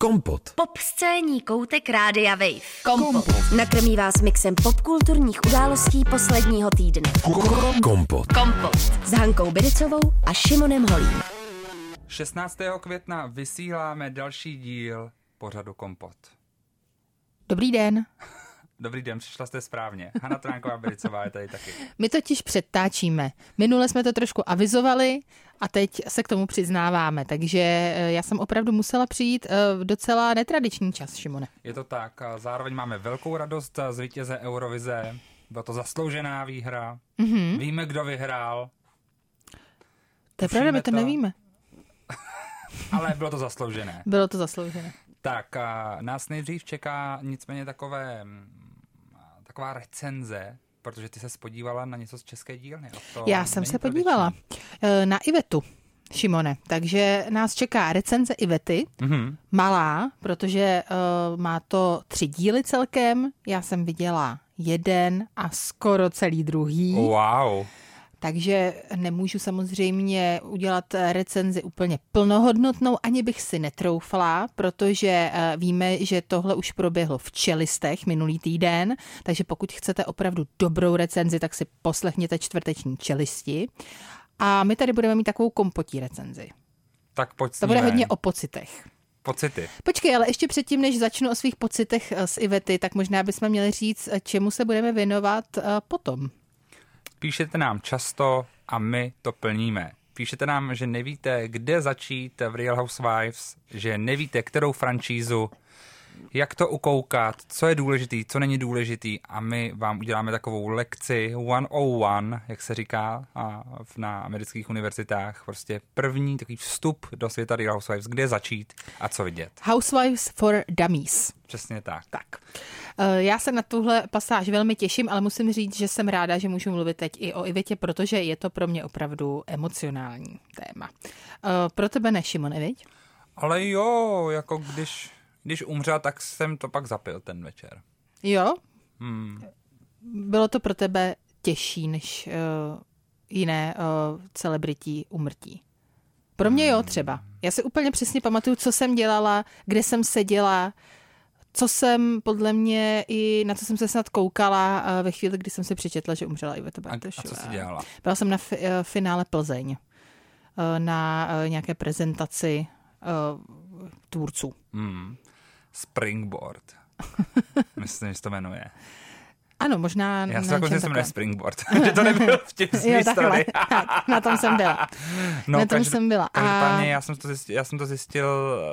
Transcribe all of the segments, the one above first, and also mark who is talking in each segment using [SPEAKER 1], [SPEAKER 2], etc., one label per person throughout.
[SPEAKER 1] Kompot.
[SPEAKER 2] Pop scéní koutek Rádia Wave.
[SPEAKER 3] Kompot. Nakrmí vás mixem popkulturních událostí posledního týdne.
[SPEAKER 1] Kompot.
[SPEAKER 2] Kompot.
[SPEAKER 3] S Hankou Bericovou a Šimonem Holím.
[SPEAKER 4] 16. května vysíláme další díl pořadu Kompot.
[SPEAKER 5] Dobrý den.
[SPEAKER 4] Dobrý den, přišla jste správně. Hanna Tránková Bericová je tady taky.
[SPEAKER 5] My totiž předtáčíme. Minule jsme to trošku avizovali a teď se k tomu přiznáváme, takže eh, já jsem opravdu musela přijít eh, v docela netradiční čas, Šimone.
[SPEAKER 4] Je to tak, zároveň máme velkou radost z vítěze Eurovize. Byla to zasloužená výhra. Mm-hmm. Víme, kdo vyhrál,
[SPEAKER 5] To je pravda, my to
[SPEAKER 4] to.
[SPEAKER 5] nevíme.
[SPEAKER 4] ale bylo to zasloužené.
[SPEAKER 5] Bylo to zasloužené.
[SPEAKER 4] Tak, a nás nejdřív čeká nicméně takové, mm, taková recenze, protože ty se podívala na něco z české dílny. a to
[SPEAKER 5] Já jsem se
[SPEAKER 4] tradiční.
[SPEAKER 5] podívala eh, na Ivetu, Šimone, takže nás čeká recenze Ivety,
[SPEAKER 4] Mhm.
[SPEAKER 5] malá, protože uh, má to tři díly celkem. Já jsem viděla jeden a skoro celý druhý.
[SPEAKER 4] Wow.
[SPEAKER 5] Takže nemůžu samozřejmě udělat recenzi úplně plnohodnotnou, ani bych si netroufla, protože eh, víme, že tohle už proběhlo v čelistech minulý týden, takže pokud chcete opravdu dobrou recenzi, tak si poslechněte čtvrteční čelisti. A my tady budeme mít takovou kompotí recenzi.
[SPEAKER 4] Tak pojď s
[SPEAKER 5] To bude hodně o pocitech.
[SPEAKER 4] Pocity.
[SPEAKER 5] Počkej, ale ještě předtím, než začnu o svých pocitech eh, z Ivety, tak možná bychom měli říct, eh, čemu se budeme věnovat eh, potom.
[SPEAKER 4] Píšete nám často a my to plníme. Píšete nám, že nevíte, kde začít v Real Housewives, že nevíte, kterou franšízu, jak to ukoukat, co je důležitý, co není důležitý a my vám uděláme takovou lekci 101, jak se říká a v- na amerických univerzitách. Prostě první takový vstup do světa Real Housewives, kde začít a co vidět.
[SPEAKER 5] Housewives for Dummies.
[SPEAKER 4] Přesně tak.
[SPEAKER 5] Tak. Eh, Já se na tuhle pasáž velmi těším, ale musím říct, že jsem ráda, že můžu mluvit teď i o Ivetě, protože je to pro mě opravdu emocionální téma. Eh, Pro tebe ne, Šimone, viď?
[SPEAKER 4] Ale jo, jako když, když umřel, tak jsem to pak zapil ten večer.
[SPEAKER 5] Jo?
[SPEAKER 4] Hmm.
[SPEAKER 5] Bylo to pro tebe těžší než uh, jiné uh, celebrití umrtí? Pro mě jo, třeba. Já si úplně přesně pamatuju, co jsem dělala, kde jsem seděla, co jsem podle mě i na co jsem se snad koukala eh, ve chvíli, kdy jsem si přečetla, že umřela Iveta
[SPEAKER 4] A, a
[SPEAKER 5] Bartošová.
[SPEAKER 4] co jsi dělala?
[SPEAKER 5] Byla jsem na eh, finále Plzeň na nějaké prezentaci tvůrců.
[SPEAKER 4] Hmm. Springboard. Myslím, že se to jmenuje.
[SPEAKER 5] Ano, možná
[SPEAKER 4] Já jsem jmenuje
[SPEAKER 5] takovém.
[SPEAKER 4] Springboard. že to nebyl vtip z
[SPEAKER 5] Jo, takhle. tak, na tom jsem byla.
[SPEAKER 4] No,
[SPEAKER 5] na tom jsem byla. A-
[SPEAKER 4] Každopádně já jsem to zjistil, já jsem to zjistil,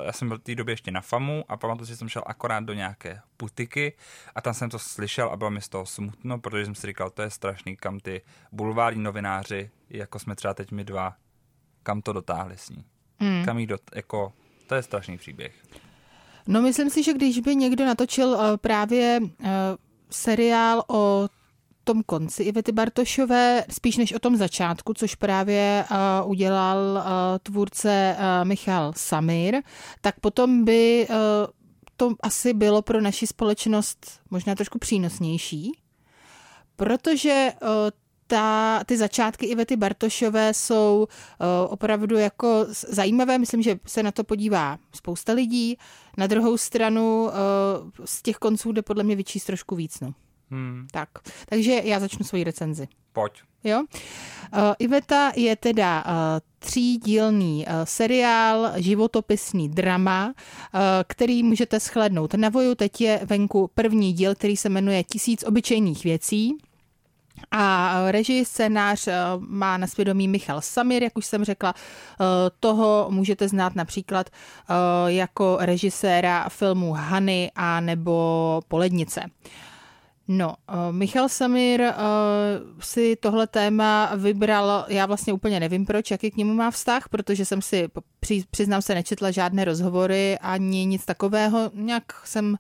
[SPEAKER 4] já jsem byl v té době ještě na FAMu a pamatuju, že jsem šel akorát do nějaké butiky a tam jsem to slyšel a bylo mi z toho smutno, protože jsem si říkal, to je strašný, kam ty bulvární novináři, jako jsme třeba teď my dva, kam to dotáhli s ní.
[SPEAKER 5] Hmm.
[SPEAKER 4] Kam jí dot, jako, to je strašný příběh.
[SPEAKER 5] No myslím si, že když by někdo natočil eh, právě eh, seriál o tom konci Ivety Bartošové, spíš než o tom začátku, což právě uh, udělal uh, tvůrce uh, Michal Samir, tak potom by uh, to asi bylo pro naši společnost možná trošku přínosnější, protože uh, ta, ty začátky Ivety Bartošové jsou uh, opravdu jako zajímavé. Myslím, že se na to podívá spousta lidí. Na druhou stranu uh, z těch konců jde podle mě vyčíst trošku víc. No.
[SPEAKER 4] Hmm,
[SPEAKER 5] Tak. Takže já začnu svoji recenzi.
[SPEAKER 4] pojď.
[SPEAKER 5] Jo? Uh, Iveta je teda uh, třídílný uh, seriál, životopisný drama, uh, který můžete shlednout na Voju. Teď je venku první díl, který se jmenuje Tisíc obyčejných věcí. A eh, režii scénář eh, má na svědomí Michal Samir, jak už jsem řekla. Eh, Toho můžete znát například jako režiséra filmů Hany a nebo Polednice. No, Michal Samir si tohle téma vybral, já vlastně úplně nevím proč, jaký k němu má vztah, protože jsem si, při, přiznám se, nečetla žádné rozhovory ani nic takového, nějak jsem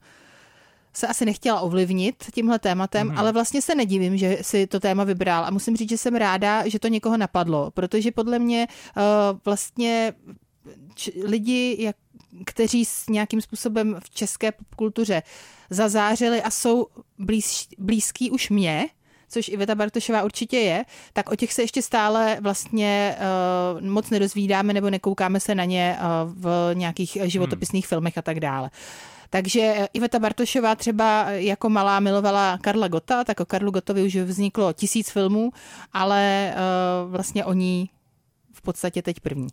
[SPEAKER 5] se asi nechtěla ovlivnit tímhle tématem, mm-hmm. ale vlastně se nedivím, že si to téma vybral a musím říct, že jsem ráda, že to někoho napadlo, protože podle mě uh, vlastně č- lidi, jak, kteří s nějakým způsobem v české popkultuře zazářili a jsou blíz, blízký už mě, což Iveta Bartošová určitě je, tak o těch se ještě stále vlastně uh, moc nedozvídáme nebo nekoukáme se na ně uh, v nějakých životopisných hmm. filmech a tak dále. Takže Iveta Bartošová třeba jako malá milovala Karla Gota, tak o Karlu Gotovi už vzniklo tisíc filmů, ale uh, vlastně o ní v podstatě teď první.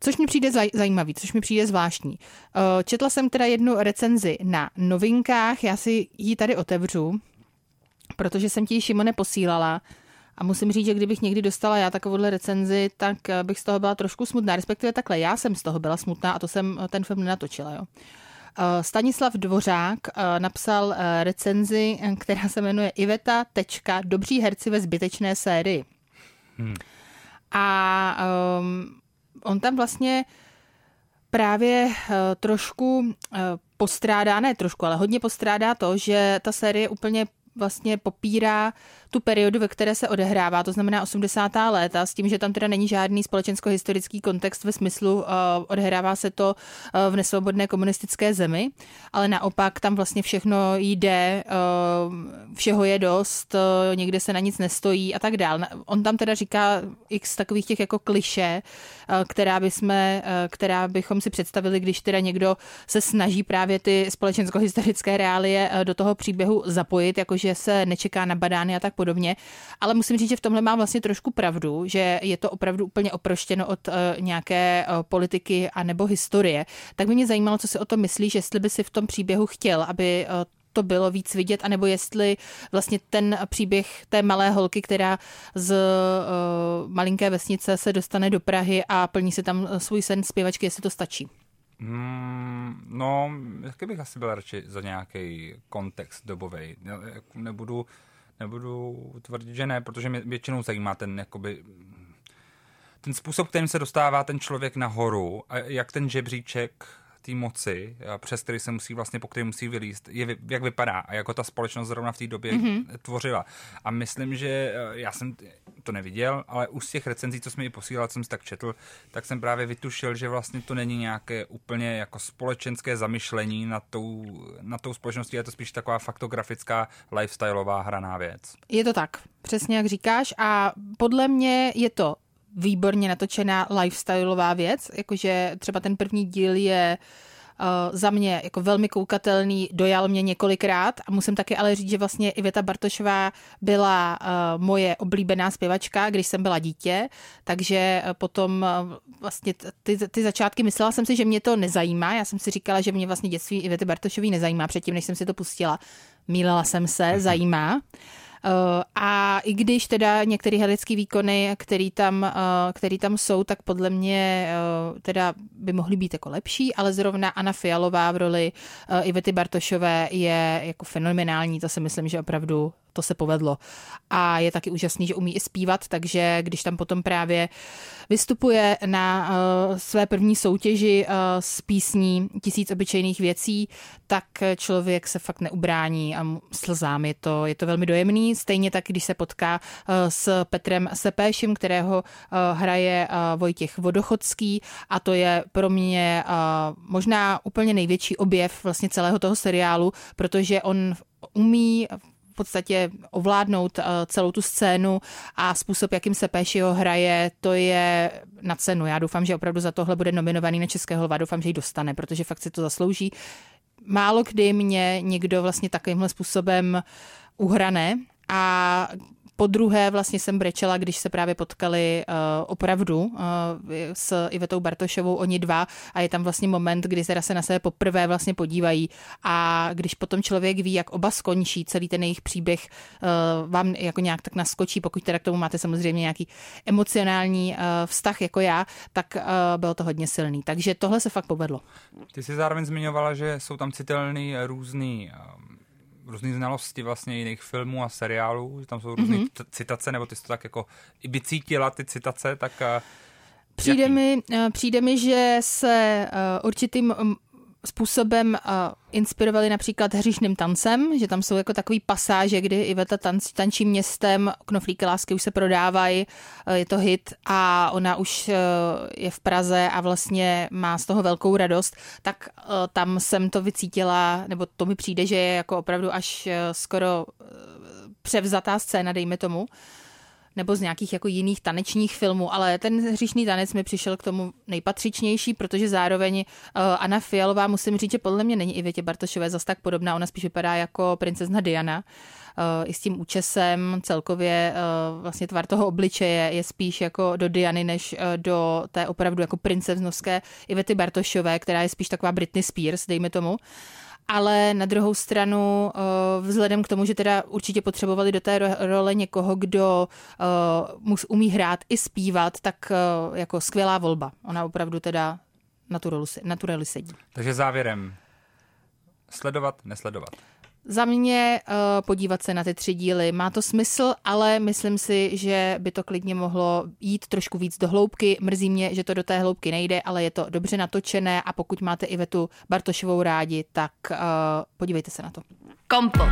[SPEAKER 5] Což mi přijde zajímavý, což mi přijde zvláštní. Eh, četla jsem teda jednu recenzi na novinkách, já si ji tady otevřu, protože jsem ti ji Šimone posílala a musím říct, že kdybych někdy dostala já takovouhle recenzi, tak eh, bych z toho byla trošku smutná, respektive takhle, já jsem z toho byla smutná a to jsem ten film nenatočila, jo. Eh, Stanislav Dvořák napsal recenzi, která se jmenuje Iveta, tečka, dobří herci ve zbytečné sérii. Hmm. A um, on tam vlastně právě uh, trošku uh, postrádá, ne trošku, ale hodně postrádá to, že ta série úplně vlastně popírá tu periodu, ve které se odehrává, to znamená 80. léta, s tím, že tam teda není žádný společensko-historický kontext ve smyslu, uh, odehrává se to uh, v nesvobodné komunistické zemi, ale naopak tam vlastně všechno jde, uh, všeho je dost, uh, někde se na nic nestojí a tak dál. On tam teda říká x takových těch jako kliše, uh, která, by uh, která bychom si představili, když teda někdo se snaží právě ty společensko-historické reálie uh, do toho příběhu zapojit, jakože se nečeká na badány a tak podobně. Ale musím říct, že v tomhle mám vlastně trošku pravdu, že je to opravdu úplně oproštěno od uh, nějaké uh, politiky a nebo historie. Tak by mě zajímalo, co si o tom myslíš, jestli by si v tom příběhu chtěl, aby uh, to bylo víc vidět, anebo jestli vlastně ten příběh té malé holky, která z malinké vesnice se dostane do Prahy a plní si tam svůj sen zpěvačky, jestli to stačí.
[SPEAKER 4] Mm, no, taky bych asi byl radši za nějaký kontext dobový. Nebudu Nebudu tvrdit, že ne, protože mě většinou zajímá ten jakoby ten způsob, kterým se dostává ten člověk nahoru a jak ten žebříček té moci, přes který se musí vlastně, po který musí vylíst, je, jak vypadá a jako ta společnost zrovna v té době mm-hmm. tvořila. A myslím, že eh, já jsem to neviděl, ale už z těch recenzí, co jsme mi posílal, jsem si tak četl, tak jsem právě vytušil, že vlastně to není nějaké úplně jako společenské zamyšlení na tou, na tou společností, je to spíš taková faktografická lifestyleová hraná věc.
[SPEAKER 5] Je to tak, přesně jak říkáš a podle mě je to výborně natočená lifestyleová věc, jakože třeba ten první díl je uh, za mě jako velmi koukatelný, dojal mě několikrát a musím taky ale říct, že vlastně Iveta Bartošová byla uh, moje oblíbená zpěvačka, když jsem byla dítě, takže uh, potom uh, vlastně ty, ty začátky myslela jsem si, že mě to nezajímá, já jsem si říkala, že mě vlastně dětství Ivety Bartošový nezajímá předtím, než jsem si to pustila. Mílela jsem se, zajímá. Eh, a i když teda některé herecké výkony, který tam, eh, který tam jsou, tak podle mě eh, teda by mohly být jako lepší, ale zrovna Anna Fialová v roli Ivety Bartošové je jako fenomenální, to si myslím, že opravdu to se povedlo. A je taky úžasný, že umí i zpívat, takže když tam potom právě vystupuje na uh, své první soutěži uh, s písní Tisíc obyčejných věcí, tak člověk se fakt neubrání a slzám. Je to, je to velmi dojemný. Stejně tak, když se potká uh, s Petrem Sepéšem, kterého uh, hraje uh, Vojtěch Vodochodský a to je pro mě uh, možná úplně největší objev vlastně celého toho seriálu, protože on umí podstatě ovládnout eh, celou tu scénu a způsob, jakým se Péšiho hraje, to je na cenu. Já doufám, že opravdu za tohle bude nominovaný na Českého lva, doufám, že ji dostane, protože fakt si to zaslouží. Málo kdy mě někdo vlastně takovýmhle způsobem uhrane a po druhé vlastně jsem brečela, když se právě potkali uh, opravdu uh, s Ivetou Bartošovou, oni dva a je tam vlastně moment, kdy teda se na sebe poprvé vlastně podívají a když potom člověk ví, jak oba skončí, celý ten jejich příběh uh, vám jako nějak tak naskočí, pokud teda k tomu máte samozřejmě nějaký emocionální uh, vztah jako já, tak uh, bylo to hodně silný. Takže tohle se fakt povedlo.
[SPEAKER 4] Ty jsi zároveň zmiňovala, že jsou tam citelný různý různé znalosti vlastně jiných filmů a seriálů, že tam jsou různé mm-hmm. citace, nebo ty jsi to tak jako i by cítila ty citace, tak
[SPEAKER 5] Přijde mi, eh, přijde mi, že se eh, určitým způsobem uh, inspirovali například hříšným tancem, že tam jsou jako takový pasáže, kdy Iveta tanc, tančí městem, knoflíky lásky už se prodávají, uh, je to hit a ona už uh, je v Praze a vlastně má z toho velkou radost, tak tam jsem to vycítila, nebo to mi přijde, že je jako opravdu až skoro převzatá scéna, dejme tomu, nebo z nějakých jako jiných tanečních filmů, ale ten hříšný tanec mi přišel k tomu nejpatřičnější, protože zároveň uh, Anna Fialová, musím říct, že podle mě není i Větě Bartošové zas tak podobná, ona spíš vypadá jako princezna Diana. Uh, I s tím účesem celkově uh, vlastně tvar toho obličeje je spíš jako do Diany, než do té opravdu jako princeznovské Ivety Bartošové, která je spíš taková Britney Spears, dejme tomu. Uh, ale na druhou stranu eh, vzhledem k tomu, že teda určitě potřebovali do té role někoho, kdo uh, umí hrát i zpívat, tak uh, jako skvělá volba. Ona opravdu teda na tu, roli, na tu roli sedí.
[SPEAKER 4] Takže závěrem, sledovat, nesledovat.
[SPEAKER 5] Za mě uh, podívat se na ty tři díly má to smysl, ale myslím si, že by to klidně mohlo jít trošku víc do hloubky. Mrzí mě, že to do té hloubky nejde, ale je to dobře natočené a pokud máte Ivetu Bartošovou rádi, tak uh, podívejte se na to.
[SPEAKER 2] Kompot.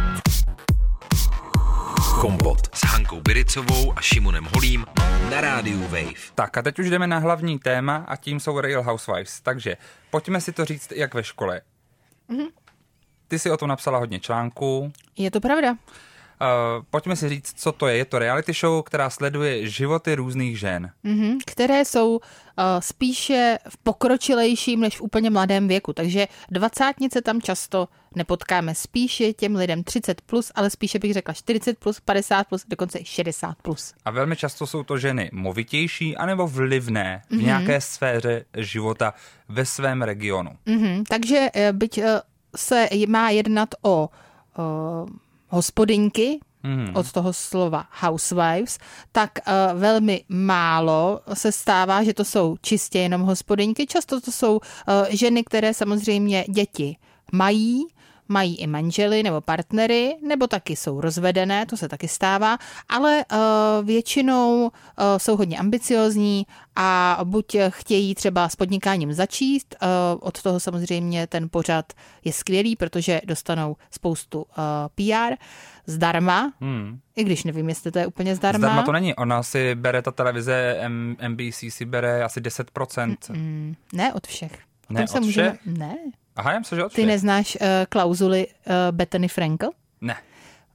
[SPEAKER 1] Kompot s Hankou Biricovou a Šimonem Holím na rádiu Wave.
[SPEAKER 4] Tak a teď už jdeme na hlavní téma a tím jsou Real Housewives. Takže pojďme si to říct jak ve škole. Mm-hmm. Ty si o tom napsala hodně článků.
[SPEAKER 5] Je to pravda. Uh,
[SPEAKER 4] pojďme si říct, co to je. Je to reality show, která sleduje životy různých žen.
[SPEAKER 5] Mm-hmm, které jsou uh, spíše v pokročilejším než v úplně mladém věku. Takže dvacátnice tam často nepotkáme. Spíše těm lidem 30 plus, ale spíše bych řekla 40 plus, 50 plus, dokonce i 60 plus.
[SPEAKER 4] A velmi často jsou to ženy movitější anebo vlivné v mm-hmm. nějaké sféře života ve svém regionu.
[SPEAKER 5] Mm-hmm, takže uh, byť uh, se má jednat o, o hospodyňky, hmm. od toho slova housewives, tak uh, velmi málo se stává, že to jsou čistě jenom hospodyňky. Často to jsou uh, ženy, které samozřejmě děti mají, mají i manžely nebo partnery, nebo taky jsou rozvedené, to se taky stává, ale uh, většinou uh, jsou hodně ambiciozní a buď chtějí třeba s podnikáním začíst, uh, od toho samozřejmě ten pořad je skvělý, protože dostanou spoustu PR zdarma, hmm. i když nevím, jestli to je úplně zdarma.
[SPEAKER 4] Zdarma to není, ona si bere, ta televize M- NBC si bere asi 10%. Mm,
[SPEAKER 5] ne od všech.
[SPEAKER 4] Ne,
[SPEAKER 5] se
[SPEAKER 4] od
[SPEAKER 5] můžeme... Ne.
[SPEAKER 4] Aha, já myslím, že
[SPEAKER 5] Ty neznáš uh, klauzuly uh, Bethany Frankel?
[SPEAKER 4] Ne.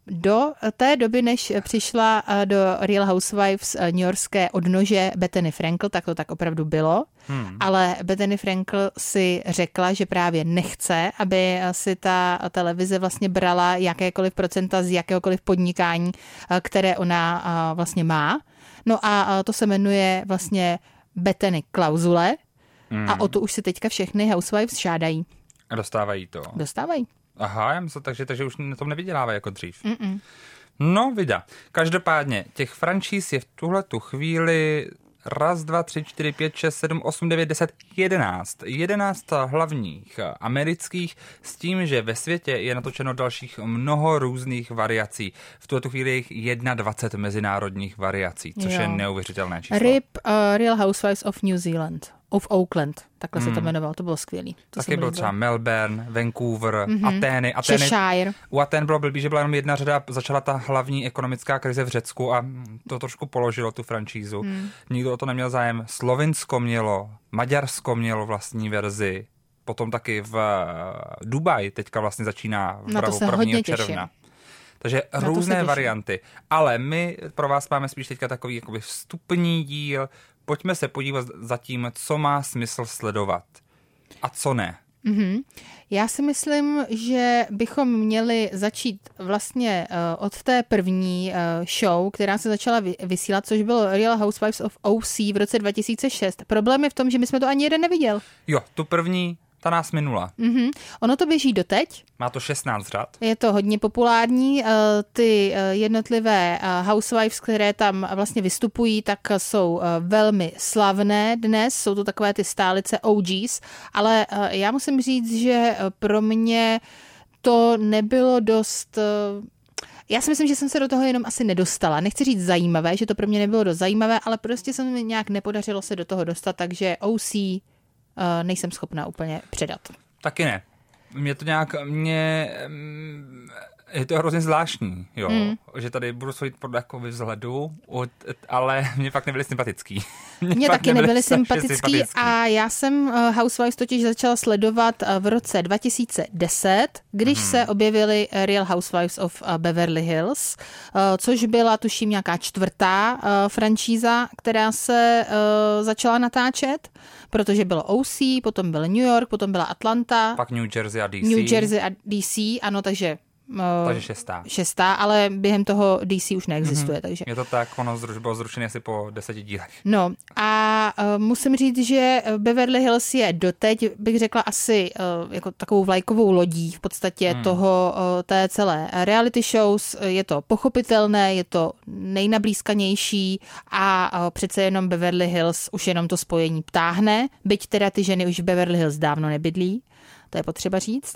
[SPEAKER 5] Do té doby, než přišla uh, do Real Housewives uh, New Yorkské odnože Bethany Frankel, tak to tak opravdu bylo. Hmm. Ale Bethany Frankel si řekla, že právě nechce, aby si ta televize vlastně brala jakékoliv procenta z jakéhokoliv podnikání, které ona vlastně má. No a to se jmenuje vlastně Bethany klauzule. Hmm. A o to už si teďka všechny housewives žádají.
[SPEAKER 4] A dostávají to.
[SPEAKER 5] Dostávají.
[SPEAKER 4] Aha, já myslím, takže, takže už na tom nevydělávají jako dřív. Mm-mm. No, vida. Každopádně, těch franšíz je v tuhle tu chvíli raz, dva, tři, čtyři, pět, šest, sedm, osm, devět, deset, jedenáct. Jedenáct hlavních amerických s tím, že ve světě je natočeno dalších mnoho různých variací. V tuto chvíli je 21 mezinárodních variací, což jo. je neuvěřitelné číslo.
[SPEAKER 5] RIP uh, Real Housewives of New Zealand of Oakland, takhle hmm. se to hmm. jmenovalo, to bylo skvělý. To
[SPEAKER 4] Taky byl třeba Melbourne, Vancouver, mm-hmm. Atény. Atény.
[SPEAKER 5] Cheshire.
[SPEAKER 4] U Aten bylo blbý, že byla jenom jedna řada, začala ta hlavní ekonomická krize v Řecku a to trošku položilo tu franšízu. Hmm. Nikdo o to neměl zájem. Slovinsko mělo, Maďarsko mělo vlastní verzi, potom taky v eh, Dubaj teďka vlastně začíná v pravu 1. června. Těším. Takže Na různé varianty. Ale my pro vás máme spíš teďka takový jakoby vstupní díl, pojďme se podívat zatím, co má smysl sledovat a co ne. Mm-hmm.
[SPEAKER 5] Já si myslím, že bychom měli začít vlastně uh, od té první uh, show, která se začala vysílat, což bylo Real Housewives of OC v roce 2006. Problém je v tom, že my jsme to ani jeden neviděl.
[SPEAKER 4] Jo, tu první ta nás minula.
[SPEAKER 5] Mm-hmm. Ono to běží doteď.
[SPEAKER 4] Má to 16 řad.
[SPEAKER 5] Je to hodně populární. Eh, ty eh, jednotlivé eh, housewives, které tam vlastně vystupují, tak jsou velmi slavné dnes. Jsou to takové ty stálice OGs, ale já musím říct, že pro mě to nebylo dost já si myslím, že jsem se do toho jenom asi nedostala. Nechci říct zajímavé, že to pro mě nebylo dost zajímavé, ale prostě se mi nějak nepodařilo se do toho dostat, takže OC nejsem schopná úplně předat.
[SPEAKER 4] Taky ne. Mě to nějak, mě, mm, Je to hrozně zvláštní, jo, mm. že tady budu soudit podle jako vzhledu, ale mě fakt nebyli sympatický.
[SPEAKER 5] Mě, mě taky nebyli sympatický, sympatický a já jsem uh, Housewives totiž začala sledovat uh, v roce 2010, když mm. se objevily Real Housewives of Beverly Hills, což byla tuším nějaká čtvrtá franšíza, která se začala natáčet, protože bylo OC, potom byl New York, potom byla Atlanta.
[SPEAKER 4] Pak New Jersey a DC.
[SPEAKER 5] New Jersey a DC, ano, takže
[SPEAKER 4] takže šestá.
[SPEAKER 5] Šestá, ale během toho DC už neexistuje. Mm-hmm. Takže.
[SPEAKER 4] Je to tak, ono zruš, bylo zrušené asi po deseti dílech.
[SPEAKER 5] No a uh, musím říct, že Beverly Hills je doteď, bych řekla, asi uh, jako takovou vlajkovou lodí v podstatě hmm. toho uh, té celé reality shows. Je to pochopitelné, je to nejnablízkanější a uh, přece jenom Beverly Hills už jenom to spojení ptáhne, byť teda ty ženy už v Beverly Hills dávno nebydlí to je potřeba říct,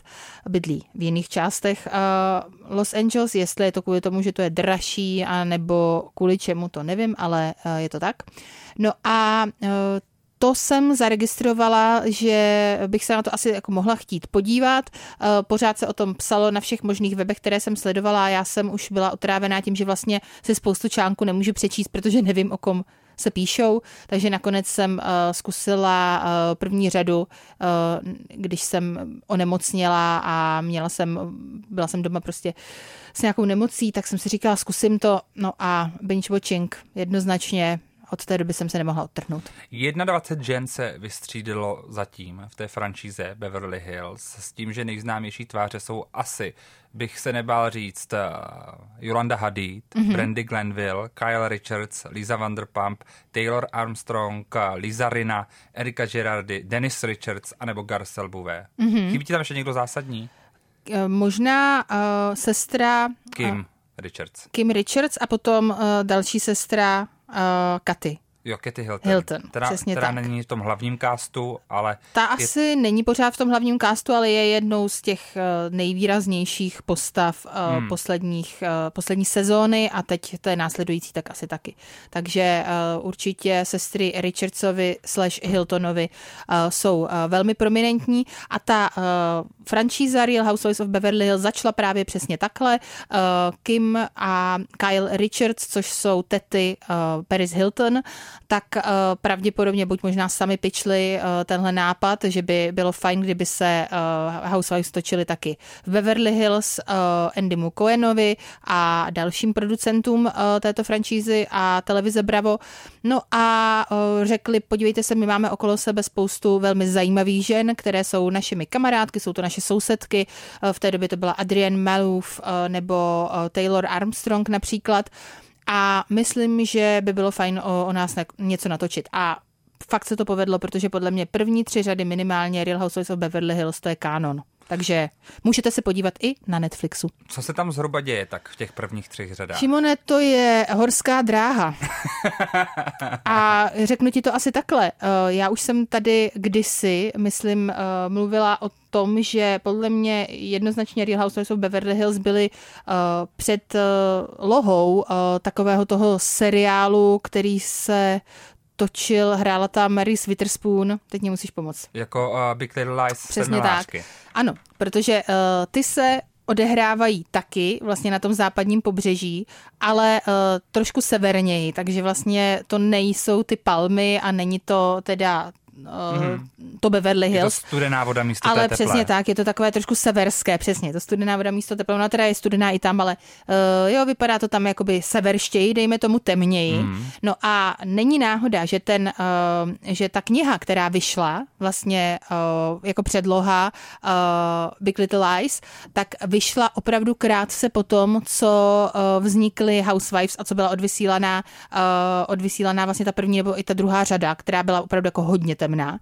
[SPEAKER 5] bydlí v jiných částech Los Angeles, jestli je to kvůli tomu, že to je dražší, a nebo kvůli čemu, to nevím, ale je to tak. No a to jsem zaregistrovala, že bych se na to asi jako mohla chtít podívat. Pořád se o tom psalo na všech možných webech, které jsem sledovala. Já jsem už byla otrávená tím, že vlastně si spoustu článků nemůžu přečíst, protože nevím, o kom se píšou, takže nakonec jsem uh, zkusila uh, první řadu, uh, když jsem onemocněla a měla jsem, byla jsem doma prostě s nějakou nemocí, tak jsem si říkala, zkusím to, no a binge watching jednoznačně od té doby jsem se nemohla odtrhnout.
[SPEAKER 4] 21 žen se vystřídilo zatím v té franšíze Beverly Hills. S tím, že nejznámější tváře jsou asi, bych se nebál říct, uh, Yolanda Hadid, mm-hmm. Brandy Glenville, Kyle Richards, Lisa Vanderpump, Taylor Armstrong, Lisa Rina, Erika Gerardi, Dennis Richards anebo Garcelle Bouvet. Mm-hmm. Chybí ti tam ještě někdo zásadní?
[SPEAKER 5] Uh, možná uh, sestra...
[SPEAKER 4] Kim uh, Richards.
[SPEAKER 5] Kim Richards a potom uh, další sestra uh, Katy.
[SPEAKER 4] Jo, Katy Hilton. Hilton, která, přesně která tak. není v tom hlavním castu, ale...
[SPEAKER 5] Ta je... asi není pořád v tom hlavním castu, ale je jednou z těch uh, nejvýraznějších postav uh, hmm. posledních, uh, poslední sezóny a teď to je následující, tak asi taky. Takže určitě sestry Richardsovi slash Hiltonovi jsou velmi prominentní a ta franšíza Real Housewives of Beverly Hills začala právě přesně takhle. Kim a Kyle Richards, což jsou tety Paris Hilton, tak uh, pravděpodobně buď možná sami pičli uh, tenhle nápad, že by bylo fajn, kdyby se uh, Housewives točili taky v Beverly Hills Andymu Cohenovi a dalším producentům této franšízy a televize Bravo. No a řekli, podívejte se, my máme okolo sebe spoustu velmi zajímavých žen, které jsou našimi kamarádky, jsou to naše sousedky. V té době to byla Adrienne Malouf nebo Taylor Armstrong například a myslím, že by bylo fajn o, o nás něco natočit. A fakt se to povedlo, protože podle mě první tři řady minimálně Real Housewives of Beverly Hills to je kánon. Takže můžete se podívat i na Netflixu.
[SPEAKER 4] Co se tam zhruba děje tak v těch prvních třech řadách?
[SPEAKER 5] Šimone, to je horská dráha. A řeknu ti to asi takhle. Eh, já už jsem tady kdysi, myslím, eh, mluvila o tom, že podle mě jednoznačně Real Housewives of Beverly Hills byly uh, před uh, lohou uh, takového toho seriálu, který se točil, hrála tam Mary Witherspoon, teď mě musíš pomoct.
[SPEAKER 4] Jako uh, Big Little Lies
[SPEAKER 5] Přesně tak. Ano, protože uh, ty se odehrávají taky vlastně na tom západním pobřeží, ale uh, trošku severněji, takže vlastně to nejsou ty palmy a není to teda mm-hmm. to Beverly Hills.
[SPEAKER 4] Je to studená voda místo
[SPEAKER 5] Ale
[SPEAKER 4] té
[SPEAKER 5] přesně tak, je to takové trošku severské, přesně, to studená voda místo teplé. Ona teda je studená i tam, ale uh, jo, vypadá to tam jakoby severštěji, dejme tomu temněji. Mm. No a není náhoda, že ten, uh, že ta kniha, která vyšla vlastně uh, jako předloha uh, Big Little Lies, tak vyšla opravdu krátce po tom, co uh, vznikly Housewives a co byla odvysílaná, uh, odvysílaná vlastně ta první nebo i ta druhá řada, která byla opravdu jako hodně temná.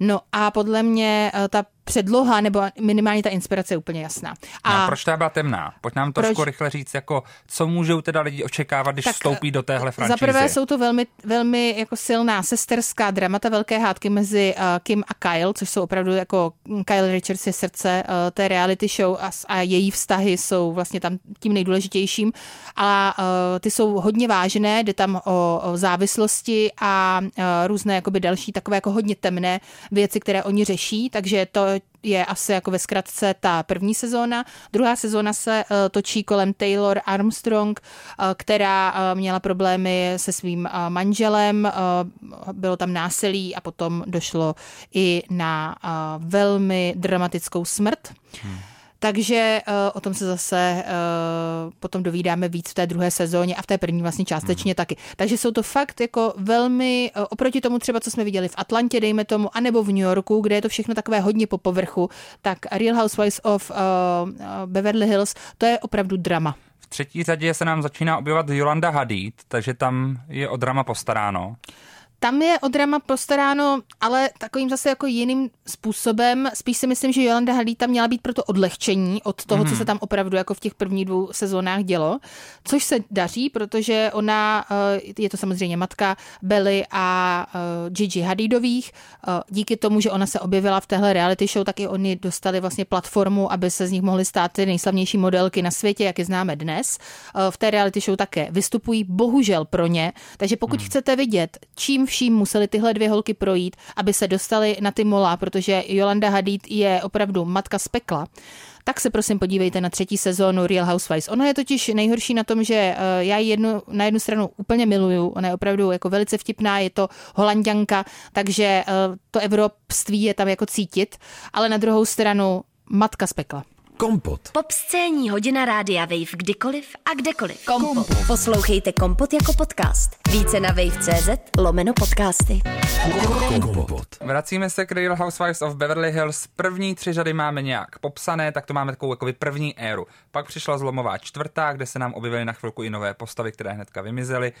[SPEAKER 5] No a podle mě eh, ta předloha nebo minimálně ta inspirace je úplně jasná.
[SPEAKER 4] A no, proč ta byla temná? Pojď nám trošku proč? rychle říct, jako, co můžou teda lidi očekávat, když tak vstoupí do téhle franšízy?
[SPEAKER 5] Za prvé jsou to velmi, velmi jako silná sesterská dramata, velké hádky mezi uh, Kim a Kyle, což jsou opravdu jako Kyle Richards je srdce uh, té reality show a, a její vztahy jsou vlastně tam tím nejdůležitějším. A uh, ty jsou hodně vážné, jde tam o, o závislosti a uh, různé jakoby další takové jako hodně temné věci, které oni řeší, takže to je asi jako ve zkratce ta první sezóna. Druhá sezóna se uh, točí kolem Taylor Armstrong, uh, která uh, měla problémy se svým manželem, bylo tam násilí a potom došlo i na velmi dramatickou smrt. Hmm. Takže uh, o tom se zase uh, potom dovídáme víc v té druhé sezóně a v té první vlastně částečně mm. taky. Takže jsou to fakt jako velmi, uh, oproti tomu třeba, co jsme viděli v Atlantě, dejme tomu, anebo v New Yorku, kde je to všechno takové hodně po povrchu, tak Real Housewives of uh, Beverly Hills, to je opravdu drama.
[SPEAKER 4] V třetí řadě se nám začíná objevovat Jolanda Hadid, takže tam je o drama postaráno.
[SPEAKER 5] Tam je o drama postaráno, ale takovým zase jako jiným způsobem. Spíš si myslím, že Jolanda Hadid tam měla být proto odlehčení od toho, mm. co mhm. se tam opravdu jako v těch prvních dvou sezónách dělo. Což se daří, protože ona, eh, je to samozřejmě matka Belly a eh, Gigi Hadidových. Eh, díky tomu, že ona se objevila v téhle reality show, tak i oni dostali vlastně platformu, aby se z nich mohly stát ty nejslavnější modelky na světě, jak je známe dnes. V té reality show také vystupují, bohužel pro ně. Takže pokud mm. chcete vidět, čím vším museli tyhle dvě holky projít, aby se dostali na ty mola, protože Jolanda Hadid je opravdu matka z pekla tak se prosím podívejte na třetí sezónu Real Housewives. Ona je totiž nejhorší na tom, že eh, já ji jednu, na jednu stranu úplně miluju, ona je opravdu jako velice vtipná, je to holanděnka, takže eh, to evropství je tam jako cítit, ale na druhou stranu matka z pekla.
[SPEAKER 2] Kompot. Pop scéní hodina rádia Wave kdykoliv a kdekoliv. Kompot. Kompot. Poslouchejte Kompot jako podcast. Více na wave.cz lomeno podcasty.
[SPEAKER 4] Kompot. Vracíme se k Real Housewives of Beverly Hills. První tři řady máme nějak popsané, tak to máme takovou jako první éru. Pak přišla zlomová čtvrtá, kde se nám objevily na chvilku i nové postavy, které hnedka vymizely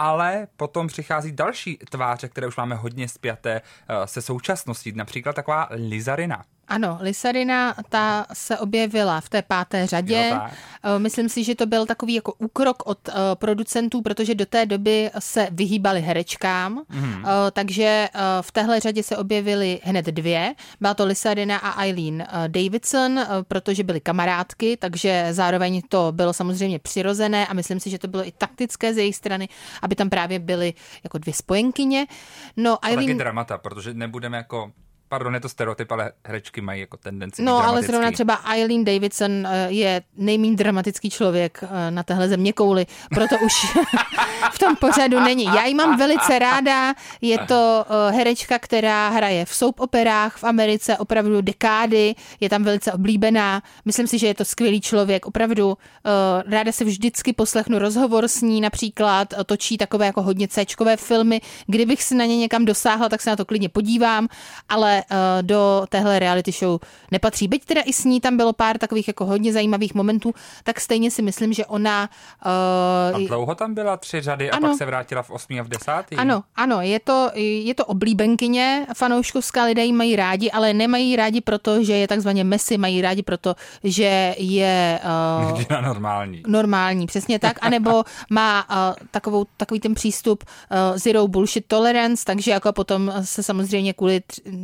[SPEAKER 4] ale potom přichází další tváře, které už máme hodně spjaté eh, se současností, například taková Lizarina.
[SPEAKER 5] Ano, Lisarina, ta se objevila v té páté řadě. Jo, eh, Myslím si, že to byl takový jako úkrok od uh, producentů, protože do té doby se vyhýbali herečkám, mm. takže v téhle řadě se objevily hned dvě. Byla to Lisarina a Eileen Davidson, protože byly kamarádky, takže zároveň to bylo samozřejmě přirozené a myslím si, že to bylo i taktické z jejich strany, aby tam právě byly jako dvě spojenkyně.
[SPEAKER 4] No, Eileen... A taky dramata, protože nebudeme jako pardon, je to stereotyp, ale herečky mají jako tendenci
[SPEAKER 5] No, ale zrovna třeba Eileen Davidson eh, je nejméně dramatický člověk eh, na téhle země kouli, proto už v tom pořadu není. Já ji mám velice ráda, je to eh, herečka, která hraje v soap operách v Americe opravdu dekády, je tam velice oblíbená, myslím si, že je to skvělý člověk, opravdu ráda se vždycky poslechnu rozhovor s ní například, točí takové jako hodně céčkové filmy, kdybych si na ně někam dosáhla, tak se na to klidně podívám, ale uh, do téhle reality show nepatří. Byť teda i s ní tam bylo pár takových jako hodně zajímavých momentů, tak stejně si myslím, že ona...
[SPEAKER 4] Uh, a dlouho tam byla tři řady ano, a pak se vrátila v osmý a v desátý?
[SPEAKER 5] Ano, ano, je to, je to oblíbenkyně, fanouškovská lidé ji mají rádi, ale nemají rádi proto, že je takzvaně messy, mají rádi proto, že je...
[SPEAKER 4] Uh, normální.
[SPEAKER 5] Normální, přesně tak, anebo má uh, takovou, takový ten přístup uh, zero bullshit tolerance, takže jako potom se samozřejmě kvůli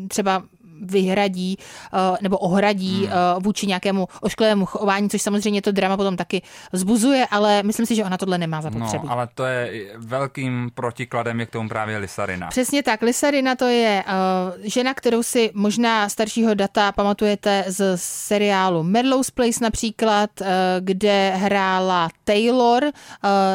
[SPEAKER 5] třeba třeba vyhradí eh, nebo ohradí hmm. Eh, vůči nějakému ošklivému chování, což samozřejmě to drama potom taky zbuzuje, ale myslím si, že ona tohle nemá zapotřebí.
[SPEAKER 4] No, ale to je velkým protikladem je k tomu právě Lisarina.
[SPEAKER 5] Přesně tak. Lisarina to je uh, žena, kterou si možná staršího data pamatujete z seriálu Merlow's Place například, kde hrála Taylor.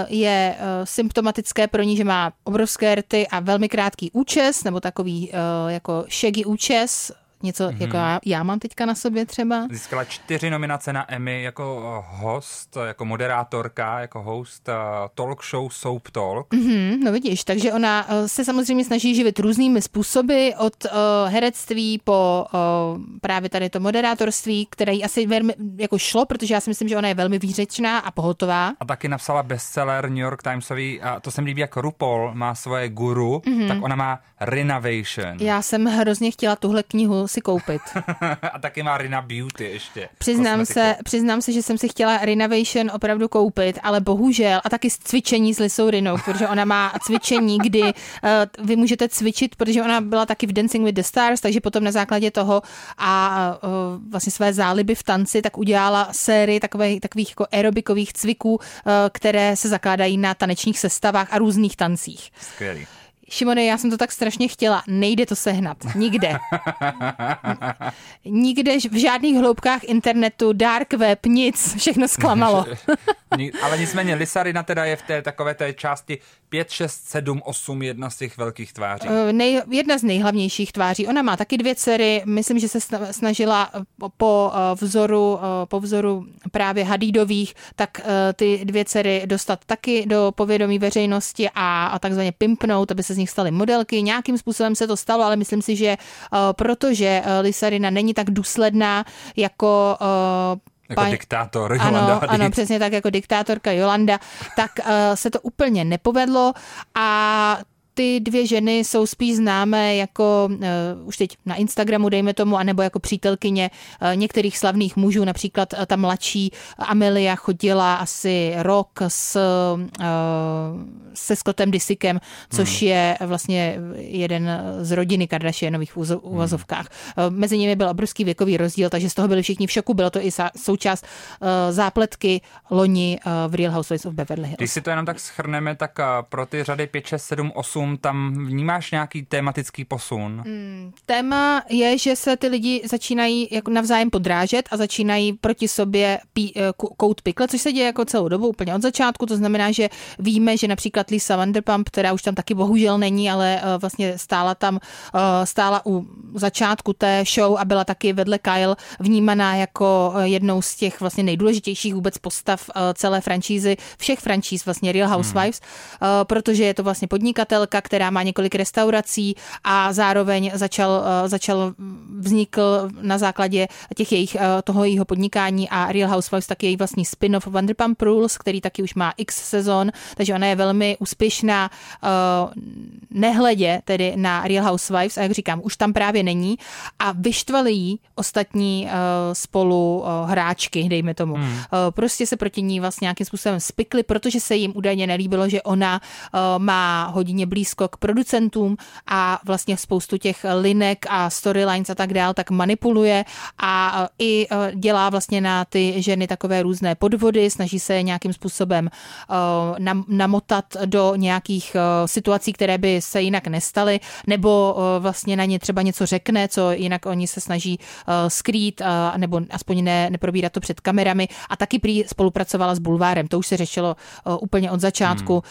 [SPEAKER 5] Je symptomatické pro ní, že má obrovské rty a velmi krátký účes, nebo takový jako šegi účes, něco mm-hmm. jako já, já mám teďka na sobě třeba.
[SPEAKER 4] Získala čtyři nominace na Emmy jako eh, host, jako moderátorka, jako host uh, talk show Soap Talk.
[SPEAKER 5] Mm-hmm, no vidíš, takže ona se samozřejmě snaží živit různými způsoby, od uh, herectví po uh, právě tady to moderátorství, které jí asi velmi jako šlo, protože já si myslím, že ona je velmi výřečná a pohotová.
[SPEAKER 4] A taky napsala bestseller New York Timesový, a to se mi líbí, jak RuPaul má svoje guru, mm-hmm. tak ona má Renovation.
[SPEAKER 5] Já jsem hrozně chtěla tuhle knihu si koupit.
[SPEAKER 4] a taky má Rina Beauty ještě.
[SPEAKER 5] Přiznám se, přiznám se, že jsem si chtěla Renovation opravdu koupit, ale bohužel, a taky cvičení s Lisou Rinou, protože ona má cvičení, kdy uh, vy můžete cvičit, protože ona byla taky v Dancing with the Stars, takže potom na základě toho a uh, vlastně své záliby v tanci, tak udělala sérii takových, takových jako aerobikových cviků, uh, které se zakládají na tanečních sestavách a různých tancích.
[SPEAKER 4] Skvělý.
[SPEAKER 5] Šimone, já jsem to tak strašně chtěla. Nejde to sehnat. Nikde. Nikde, v žádných hloubkách internetu, dark web, nic. Všechno zklamalo.
[SPEAKER 4] Ale nicméně Lisarina teda je v té takové té části 5, 6, 7, 8, jedna z těch velkých tváří.
[SPEAKER 5] Eh, nej, jedna z nejhlavnějších tváří. Ona má taky dvě dcery. Myslím, že se snažila po eh, vzoru, eh, po vzoru právě Hadidových, tak ty dvě dcery dostat taky do povědomí veřejnosti a, a takzvaně pimpnout, aby se z nich staly modelky. Nějakým způsobem se to stalo, ale myslím si, že protože Lisarina není tak důsledná jako
[SPEAKER 4] jako pa... diktátor
[SPEAKER 5] Jolanda ano, ano, přesně tak jako diktátorka Jolanda, tak uh, se to úplně nepovedlo a ty dvě ženy jsou spíš známé jako uh, už teď na Instagramu, dejme tomu, anebo jako přítelkyně uh, některých slavných mužů, například uh, ta mladší Amelia chodila asi rok s, uh, se Scottem Disikem, což hmm. je vlastně jeden z rodiny Kardashianových v uvozovkách. Hmm. Uh, mezi nimi byl obrovský věkový rozdíl, takže z toho byli všichni v šoku. Bylo to i součást uh, zápletky loni uh, v Real Housewives of Beverly Hills.
[SPEAKER 4] Když si to jenom tak schrneme, tak pro ty řady 5, 6, 7, 8 tam vnímáš nějaký tematický posun? Hmm,
[SPEAKER 5] téma je, že se ty lidi začínají jako navzájem podrážet a začínají proti sobě pí, eh, kout pikle, což se děje jako celou dobu úplně od začátku. To znamená, že víme, že například Lisa Vanderpump, která už tam taky bohužel není, ale uh, vlastně stála tam, uh, stála u začátku té show a byla taky vedle Kyle vnímaná jako jednou z těch vlastně nejdůležitějších vůbec postav celé franšízy, všech franšíz vlastně Real Housewives, hmm. protože je to vlastně podnikatelka, Amerika, která má několik restaurací a zároveň začal, eh, začal vznikl na základě těch jejich, eh, toho jejího podnikání a Real Housewives taky její vlastní spin-off Vanderpump Rules, který taky už má x sezon, takže ona je velmi úspěšná eh, nehledě tedy na Real Housewives a jak říkám, už tam právě není a vyštvali jí ostatní spolu hráčky, dejme tomu. Hmm. Prostě se proti ní vlastně nějakým způsobem spikli, protože se jim údajně nelíbilo, že ona má hodině blízko blízko k producentům a vlastně spoustu těch linek a storylines a tak dál, tak manipuluje a i e, dělá vlastně na ty ženy takové různé podvody, snaží se nějakým způsobem e, namotat do nějakých e, situací, které by se jinak nestaly, nebo vlastně na ně třeba něco řekne, co jinak oni se snaží skrýt, nebo aspoň ne, neprobírat to před kamerami a taky prý spolupracovala s Bulvárem, to už se řešilo úplně od začátku.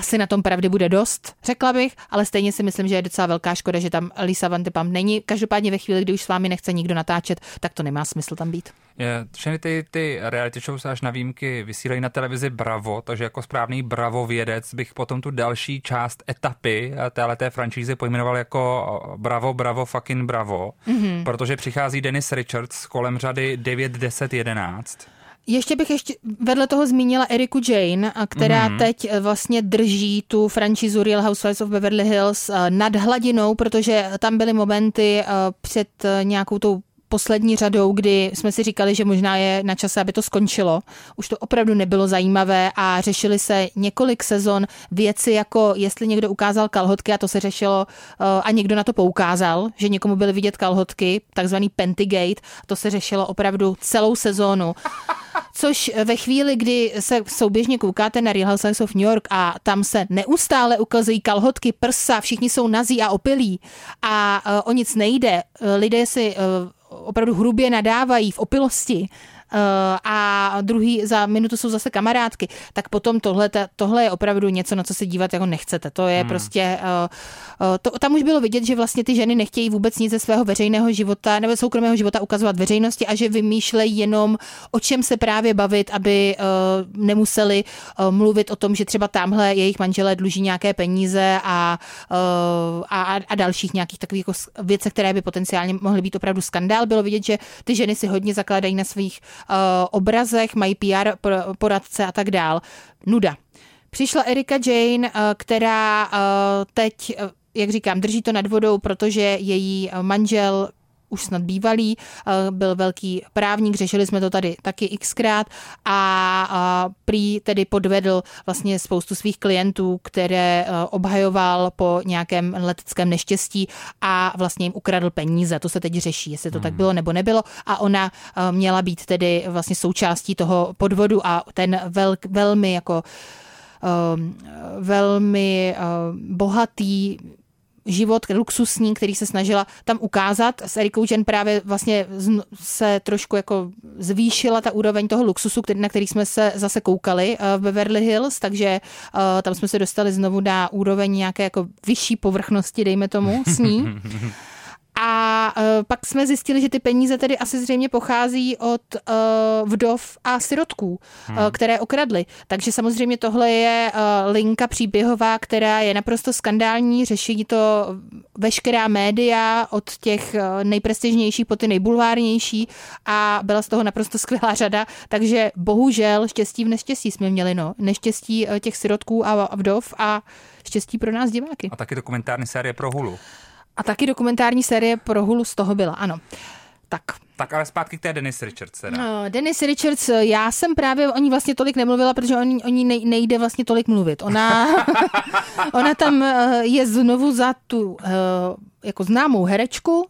[SPEAKER 5] Asi na tom pravdy bude dost, řekla bych, ale stejně si myslím, že je docela velká škoda, že tam Lisa Van de Pam není. Každopádně ve chvíli, kdy už s vámi nechce nikdo natáčet, tak to nemá smysl tam být.
[SPEAKER 4] Je, všechny ty, ty reality show se až na výjimky vysílají na televizi Bravo, takže jako správný Bravo vědec bych potom tu další část etapy téhleté franšízy pojmenoval jako Bravo, Bravo, fucking Bravo, mm-hmm. protože přichází Dennis Richards kolem řady 9, 10, 11
[SPEAKER 5] ještě bych ještě vedle toho zmínila Eriku Jane, která mm-hmm. teď eh, vlastně drží tu franšízu Real Housewives of Beverly Hills eh, nad hladinou, protože tam byly momenty eh, před nějakou tou poslední řadou, kdy jsme si říkali, že možná je na čase, aby to skončilo. Už to opravdu nebylo zajímavé a řešili se několik sezon věci, jako jestli někdo ukázal kalhotky a to se řešilo a někdo na to poukázal, že někomu byly vidět kalhotky, takzvaný Pentygate, to se řešilo opravdu celou sezónu. Což ve chvíli, kdy se souběžně koukáte na Real Housewives of New York a tam se neustále ukazují kalhotky, prsa, všichni jsou nazí a opilí a uh, o nic nejde, lidé si uh, opravdu hrubě nadávají v opilosti, a druhý za minutu jsou zase kamarádky, tak potom tohle, tohle je opravdu něco, na co se dívat jako nechcete. To je hmm. prostě, eh, eh, to, tam už bylo vidět, že vlastně ty ženy nechtějí vůbec nic ze svého veřejného života nebo soukromého života ukazovat veřejnosti a že vymýšlejí jenom o čem se právě bavit, aby nemuseli mluvit o tom, že třeba tamhle jejich manželé dluží nějaké peníze a, a, a dalších nějakých takových jako věcech, které by potenciálně mohly být opravdu skandál. Bylo vidět, že ty ženy si hodně zakládají na svých Eh, obrazech, mají PR poradce a tak dál. Nuda. Přišla Erika Jane, eh, která eh, teď jak říkám, drží to nad vodou, protože její manžel už snad bývalý, byl velký právník, řešili jsme to tady taky xkrát a prý tedy podvedl vlastně spoustu svých klientů, které obhajoval po nějakém leteckém neštěstí a vlastně jim ukradl peníze. To se teď řeší, jestli to hmm. tak bylo nebo nebylo a ona měla být tedy vlastně součástí toho podvodu a ten velk, velmi jako velmi bohatý život luxusní, který se snažila tam ukázat. S Erikou Jen právě vlastně se trošku jako zvýšila ta úroveň toho luxusu, na který jsme se zase koukali v Beverly Hills, takže tam jsme se dostali znovu na úroveň nějaké jako vyšší povrchnosti, dejme tomu, s ní. A uh, pak jsme zjistili, že ty peníze tedy asi zřejmě pochází od uh, vdov a sirotků, hmm. uh, které okradly. Takže samozřejmě tohle je uh, linka příběhová, která je naprosto skandální, řeší to veškerá média od těch nejprestižnějších po ty nejbulvárnější a byla z toho naprosto skvělá řada, takže bohužel štěstí v neštěstí jsme měli, no. Neštěstí těch sirotků a vdov a štěstí pro nás diváky.
[SPEAKER 4] A taky dokumentární série pro Hulu.
[SPEAKER 5] A taky dokumentární série pro Hulu z toho byla, ano. Tak.
[SPEAKER 4] Tak ale zpátky k té Dennis Richards. Teda.
[SPEAKER 5] No, Dennis Richards, já jsem právě o ní vlastně tolik nemluvila, protože o ní, o ní nejde vlastně tolik mluvit. Ona, ona tam eh, je znovu za tu eh, jako známou herečku,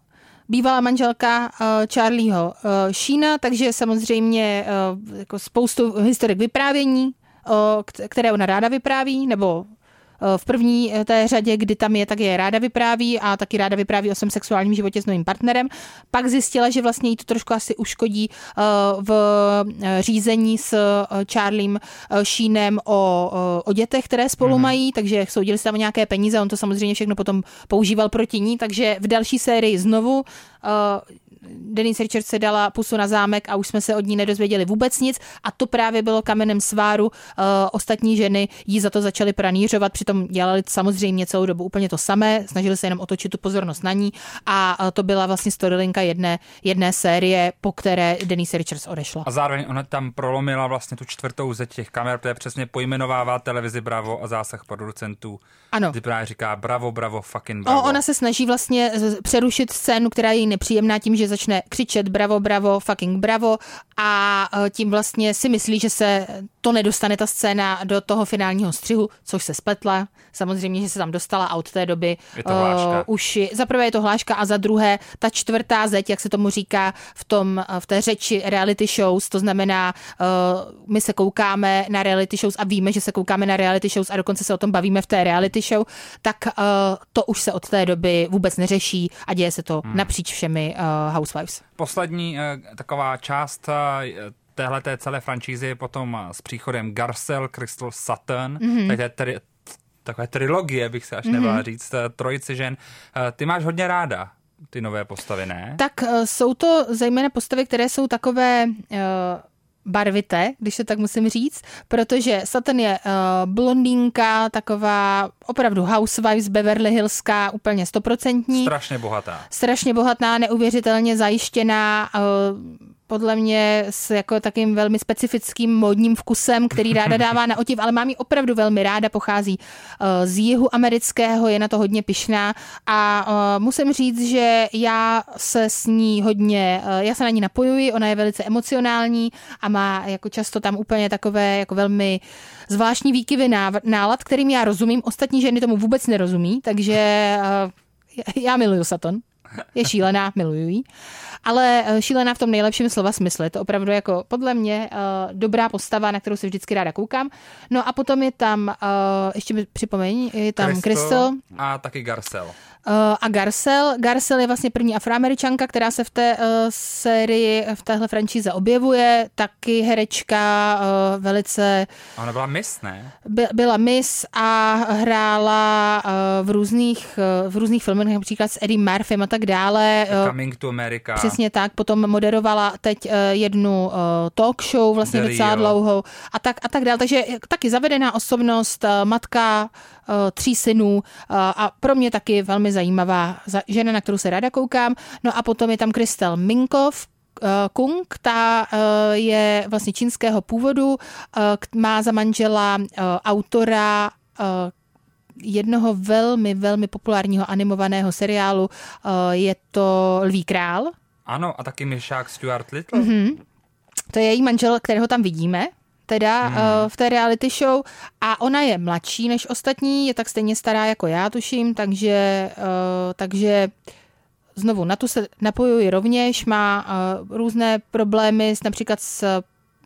[SPEAKER 5] bývalá manželka uh, Charlieho uh, Sheena, takže samozřejmě uh, jako spoustu historik vyprávění, uh, které ona ráda vypráví, nebo Eh, v první eh, té řadě, kdy tam je, tak je ráda vypráví a taky ráda vypráví o svém sexuálním životě s novým partnerem. Pak zjistila, že vlastně jí to trošku asi uškodí eh, v řízení s Charliem Sheenem o, o dětech, které spolu mm. mají, takže soudili se tam nějaké peníze, on to samozřejmě všechno potom používal proti ní, takže v další sérii znovu Denise Richards se dala pusu na zámek a už jsme se od ní nedozvěděli vůbec nic a to právě bylo kamenem sváru. Uh, ostatní ženy jí za to začaly pranířovat, přitom dělali samozřejmě celou dobu úplně to samé, snažili se jenom otočit tu pozornost na ní a to byla vlastně storylinka jedné, jedné série, po které Denise Richards odešla.
[SPEAKER 4] A zároveň ona tam prolomila vlastně tu čtvrtou ze těch kamer, protože přesně pojmenovává televizi Bravo a zásah producentů.
[SPEAKER 5] Ano.
[SPEAKER 4] Kdy právě říká bravo, bravo, fucking bravo.
[SPEAKER 5] O, ona se snaží vlastně přerušit scénu, která je jí nepříjemná tím, že začne křičet bravo, bravo, fucking bravo a e, tím vlastně si myslí, že se to nedostane ta scéna do toho finálního střihu, což se spletla. Samozřejmě, že se tam dostala a od té doby
[SPEAKER 4] je to uh,
[SPEAKER 5] už je, za prvé je to hláška a za druhé ta čtvrtá zeď, jak se tomu říká v, tom, v té řeči reality shows, to znamená, uh, my se koukáme na reality shows a víme, že se koukáme na reality shows a dokonce se o tom bavíme v té reality show, tak uh, to už se od té doby vůbec neřeší a děje se to hmm. napříč všemi uh, housewives.
[SPEAKER 4] Poslední uh, taková část uh, téhle té celé franšízy je potom s příchodem Garcel, Crystal Saturn, mm-hmm. takže tedy takové trilogie, bych se až mm-hmm. nevala říct, trojici žen. Ty máš hodně ráda ty nové postavy, ne?
[SPEAKER 5] Tak jsou to zejména postavy, které jsou takové uh, barvité, když se tak musím říct, protože Satan je uh, blondýnka, taková opravdu housewives Beverly Hillská, úplně stoprocentní.
[SPEAKER 4] Strašně bohatá.
[SPEAKER 5] Strašně bohatá, neuvěřitelně zajištěná, uh, podle mě s jako takým velmi specifickým modním vkusem, který ráda dává na otiv, ale mám ji opravdu velmi ráda, pochází eh, z jihu amerického, je na to hodně pišná a eh, musím říct, že já se s ní hodně, eh, já se na ní napojuji, ona je velice emocionální a má jako často tam úplně takové jako velmi zvláštní výkyvy nálad, kterým já rozumím, ostatní ženy tomu vůbec nerozumí, takže já miluju Saton. Je šílená, miluju ji ale eh, šílená v tom nejlepším slova smyslu. Je to opravdu jako podle mě uh, dobrá postava, na kterou se vždycky ráda koukám. No a potom je tam, uh, ještě mi připomeň, je tam Crystal.
[SPEAKER 4] A taky Garcel.
[SPEAKER 5] Uh, a Garcel. Garcel je vlastně první afroameričanka, která se v té uh, sérii, v téhle franšíze objevuje. Taky herečka, uh, velice...
[SPEAKER 4] A ona byla Miss, ne?
[SPEAKER 5] By, byla Miss a hrála uh, v různých, uh, v různých filmech, například s Eddie Murphym a tak dále.
[SPEAKER 4] Uh, Coming to America.
[SPEAKER 5] Přesně tak. Potom moderovala teď uh, jednu uh, talk show, vlastně Delio. docela dlouhou a tak, a tak dále. Takže taky zavedená osobnost, uh, matka uh, tří synů uh, a pro mě taky velmi zajímavá žena, na kterou se ráda koukám. No a potom je tam Kristel Minkov, Kung, ta je vlastně čínského původu, má za manžela autora jednoho velmi, velmi populárního animovaného seriálu. Je to Lví král.
[SPEAKER 4] Ano, a taky Myšák Stuart Little.
[SPEAKER 5] Mm-hmm. To je její manžel, kterého tam vidíme teda hmm. uh, v té reality show a ona je mladší než ostatní, je tak stejně stará jako já, tuším, takže, uh, takže znovu na tu se napojuji rovněž, má uh, různé problémy s, například s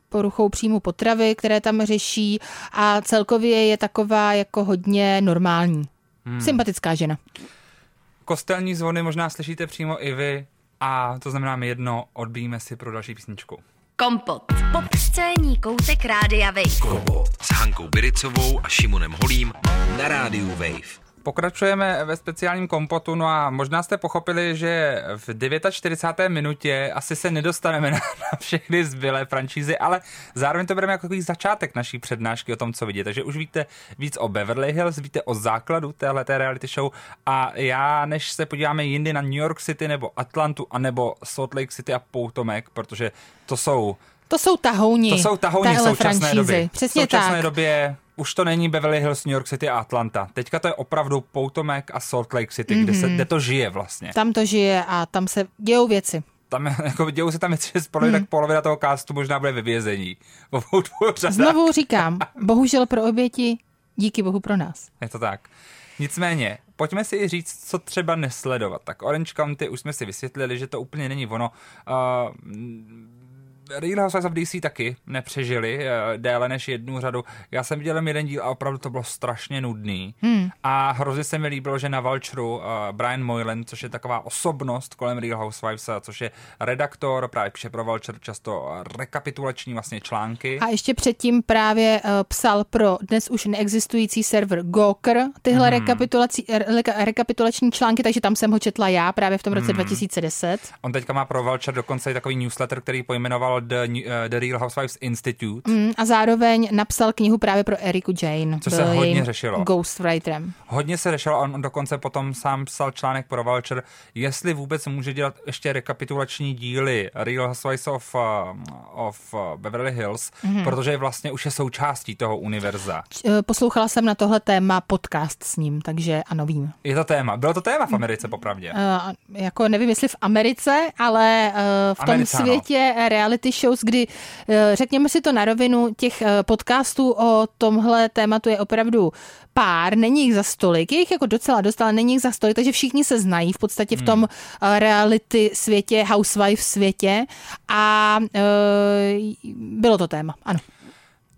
[SPEAKER 5] poruchou příjmu potravy, které tam řeší a celkově je taková jako hodně normální. Hmm. Sympatická žena.
[SPEAKER 4] Kostelní zvony možná slyšíte přímo i vy a to znamená mi jedno, odbíjíme si pro další písničku.
[SPEAKER 2] Kompot. Pop scéní koutek Rádia Wave.
[SPEAKER 1] Kompot s Hankou Biricovou a Šimonem Holím na rádiu Wave.
[SPEAKER 4] Pokračujeme ve speciálním kompotu, no a možná jste pochopili, že v 49. minutě asi se nedostaneme na, na všechny zbylé franšízy, ale zároveň to bereme jako takový začátek naší přednášky o tom, co vidíte. Takže už víte víc o Beverly Hills, víte o základu téhle reality show a já, než se podíváme jindy na New York City nebo Atlantu, anebo Salt Lake City a Poutomek, protože to jsou
[SPEAKER 5] to jsou tahouni.
[SPEAKER 4] To jsou tahouni v současné
[SPEAKER 5] franšízy.
[SPEAKER 4] době.
[SPEAKER 5] Přesně
[SPEAKER 4] v současné
[SPEAKER 5] tak.
[SPEAKER 4] době už to není Beverly Hills, New York City a Atlanta. Teďka to je opravdu Poutomek a Salt Lake City, mm-hmm. kde, se, kde to žije vlastně.
[SPEAKER 5] Tam to žije a tam se dějou věci.
[SPEAKER 4] Tam, jako dějou se tam věci, že polovina, mm. tak polovina toho castu možná bude ve vězení.
[SPEAKER 5] Znovu říkám, bohužel pro oběti, díky bohu pro nás.
[SPEAKER 4] Je to tak. Nicméně, pojďme si i říct, co třeba nesledovat. Tak Orange County už jsme si vysvětlili, že to úplně není ono. Uh, Real Housewives of DC taky nepřežili uh, déle než jednu řadu. Já jsem viděl jen jeden díl a opravdu to bylo strašně nudný. Hmm. A hrozně se mi líbilo, že na Vultureu uh, Brian Moylan, což je taková osobnost kolem Real Housewives, což je redaktor, právě píše pro Vulture často rekapitulační vlastně články.
[SPEAKER 5] A ještě předtím právě uh, psal pro dnes už neexistující server Gawker tyhle hmm. rekapitulací, re, rekapitulační články, takže tam jsem ho četla já právě v tom roce hmm. 2010.
[SPEAKER 4] On teďka má pro Vulture dokonce i takový newsletter, který pojmenoval The, uh, The Real Housewives Institute.
[SPEAKER 5] Mm, a zároveň napsal knihu právě pro Eriku Jane.
[SPEAKER 4] Co se hodně řešilo.
[SPEAKER 5] Ghostwriterem.
[SPEAKER 4] Hodně se řešilo, on dokonce potom sám psal článek pro Vulture, jestli vůbec může dělat ještě rekapitulační díly Real Housewives of, uh, of Beverly Hills, mm-hmm. protože vlastně už je součástí toho univerza.
[SPEAKER 5] Poslouchala jsem na tohle téma podcast s ním, takže ano, vím.
[SPEAKER 4] Je to téma. Bylo to téma v Americe, popravdě.
[SPEAKER 5] Uh, jako nevím, jestli v Americe, ale uh, v tom Americano. světě reality shows, kdy, řekněme si to na rovinu, těch podcastů o tomhle tématu je opravdu pár, není jich za stolik, je jich jako docela dost, ale není jich za stolik, takže všichni se znají v podstatě v tom hmm. reality světě, housewife světě. A e, bylo to téma, ano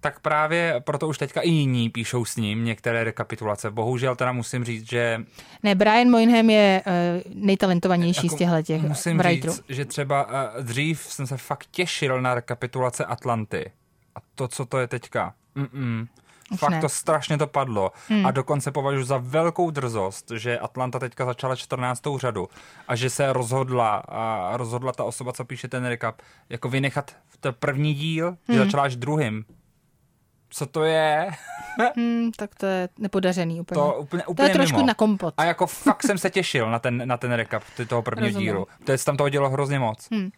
[SPEAKER 4] tak právě proto už teďka i jiní píšou s ním některé rekapitulace. Bohužel teda musím říct, že...
[SPEAKER 5] Ne, Brian Moynihan je uh, nejtalentovanější jako, z těchto těch
[SPEAKER 4] Musím writerů. říct, že třeba uh, dřív jsem se fakt těšil na rekapitulace Atlanty. A to, co to je teďka. Mm-mm. Už Fakt ne. to strašně to padlo. Hmm. A dokonce považuji za velkou drzost, že Atlanta teďka začala 14. řadu a že se rozhodla a rozhodla ta osoba, co píše ten recap, jako vynechat ten první díl, hmm. že začala až druhým co to je.
[SPEAKER 5] hmm, tak to je nepodařený úplně.
[SPEAKER 4] To, úplně, úplně
[SPEAKER 5] to je trošku
[SPEAKER 4] mimo.
[SPEAKER 5] na kompot.
[SPEAKER 4] A jako fakt jsem se těšil na ten, na ten recap toho prvního Rozumím. dílu. To je, tam toho dělo hrozně moc. Hmm.